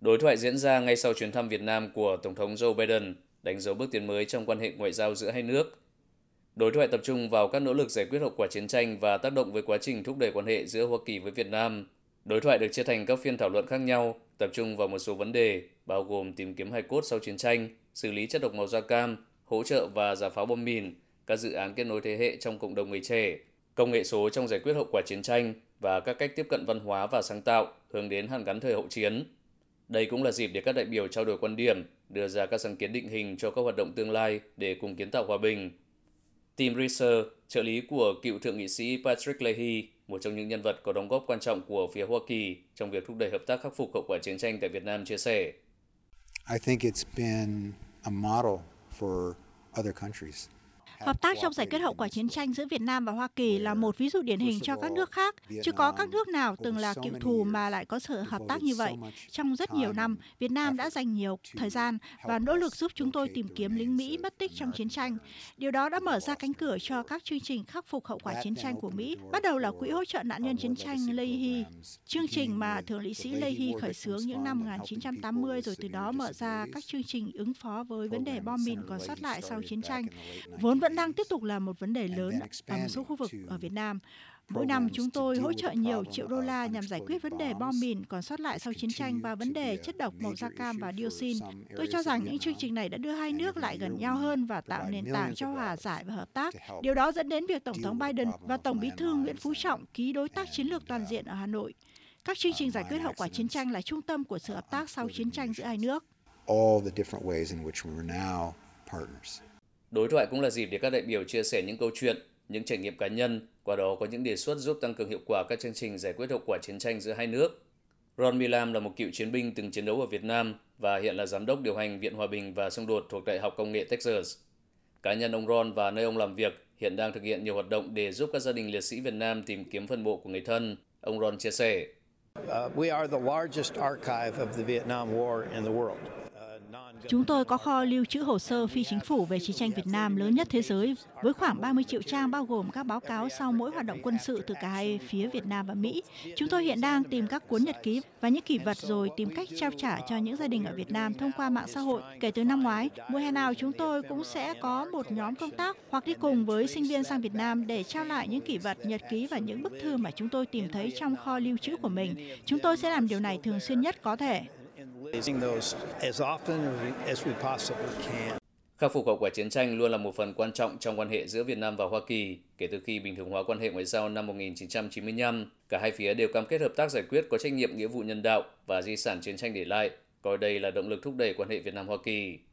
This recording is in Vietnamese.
Đối thoại diễn ra ngay sau chuyến thăm Việt Nam của Tổng thống Joe Biden, đánh dấu bước tiến mới trong quan hệ ngoại giao giữa hai nước. Đối thoại tập trung vào các nỗ lực giải quyết hậu quả chiến tranh và tác động với quá trình thúc đẩy quan hệ giữa Hoa Kỳ với Việt Nam. Đối thoại được chia thành các phiên thảo luận khác nhau, tập trung vào một số vấn đề, bao gồm tìm kiếm hài cốt sau chiến tranh, xử lý chất độc màu da cam, hỗ trợ và giả phá bom mìn, các dự án kết nối thế hệ trong cộng đồng người trẻ, công nghệ số trong giải quyết hậu quả chiến tranh và các cách tiếp cận văn hóa và sáng tạo hướng đến hàn gắn thời hậu chiến. Đây cũng là dịp để các đại biểu trao đổi quan điểm, đưa ra các sáng kiến định hình cho các hoạt động tương lai để cùng kiến tạo hòa bình. Tim Reeser, trợ lý của cựu thượng nghị sĩ Patrick Leahy, một trong những nhân vật có đóng góp quan trọng của phía Hoa Kỳ trong việc thúc đẩy hợp tác khắc phục hậu quả chiến tranh tại Việt Nam chia sẻ. I think it's been a model for other countries. Hợp tác trong giải quyết hậu quả chiến tranh giữa Việt Nam và Hoa Kỳ là một ví dụ điển hình cho các nước khác. Chưa có các nước nào từng là cựu thù mà lại có sự hợp tác như vậy. Trong rất nhiều năm, Việt Nam đã dành nhiều thời gian và nỗ lực giúp chúng tôi tìm kiếm lính Mỹ mất tích trong chiến tranh. Điều đó đã mở ra cánh cửa cho các chương trình khắc phục hậu quả chiến tranh của Mỹ, bắt đầu là Quỹ hỗ trợ nạn nhân chiến tranh Leahy, chương trình mà Thượng nghị sĩ Leahy khởi xướng những năm 1980 rồi từ đó mở ra các chương trình ứng phó với vấn đề bom mìn còn sót lại sau chiến tranh, vốn vẫn vẫn đang tiếp tục là một vấn đề lớn ở một số khu vực ở Việt Nam. Mỗi năm chúng tôi hỗ trợ nhiều triệu đô la nhằm giải quyết vấn đề bom mìn còn sót lại sau chiến tranh và vấn đề chất độc màu da cam và dioxin. Tôi cho rằng những chương trình này đã đưa hai nước lại gần nhau hơn và tạo nền tảng cho hòa giải và hợp tác. Điều đó dẫn đến việc Tổng thống Biden và Tổng bí thư Nguyễn Phú Trọng ký đối tác chiến lược toàn diện ở Hà Nội. Các chương trình giải quyết hậu quả chiến tranh là trung tâm của sự hợp tác sau chiến tranh giữa hai nước. All the different ways in which we are now partners. Đối thoại cũng là dịp để các đại biểu chia sẻ những câu chuyện, những trải nghiệm cá nhân, qua đó có những đề xuất giúp tăng cường hiệu quả các chương trình giải quyết hậu quả chiến tranh giữa hai nước. Ron Milam là một cựu chiến binh từng chiến đấu ở Việt Nam và hiện là giám đốc điều hành Viện Hòa bình và Xung đột thuộc Đại học Công nghệ Texas. Cá nhân ông Ron và nơi ông làm việc hiện đang thực hiện nhiều hoạt động để giúp các gia đình liệt sĩ Việt Nam tìm kiếm phân mộ của người thân. Ông Ron chia sẻ. Uh, we are the largest archive of the Vietnam War in the world. Chúng tôi có kho lưu trữ hồ sơ phi chính phủ về chiến tranh Việt Nam lớn nhất thế giới, với khoảng 30 triệu trang bao gồm các báo cáo sau mỗi hoạt động quân sự từ cả hai phía Việt Nam và Mỹ. Chúng tôi hiện đang tìm các cuốn nhật ký và những kỷ vật rồi tìm cách trao trả cho những gia đình ở Việt Nam thông qua mạng xã hội. Kể từ năm ngoái, mùa hè nào chúng tôi cũng sẽ có một nhóm công tác hoặc đi cùng với sinh viên sang Việt Nam để trao lại những kỷ vật, nhật ký và những bức thư mà chúng tôi tìm thấy trong kho lưu trữ của mình. Chúng tôi sẽ làm điều này thường xuyên nhất có thể. Khắc phục hậu quả chiến tranh luôn là một phần quan trọng trong quan hệ giữa Việt Nam và Hoa Kỳ. Kể từ khi bình thường hóa quan hệ ngoại giao năm 1995, cả hai phía đều cam kết hợp tác giải quyết có trách nhiệm nghĩa vụ nhân đạo và di sản chiến tranh để lại, coi đây là động lực thúc đẩy quan hệ Việt Nam-Hoa Kỳ.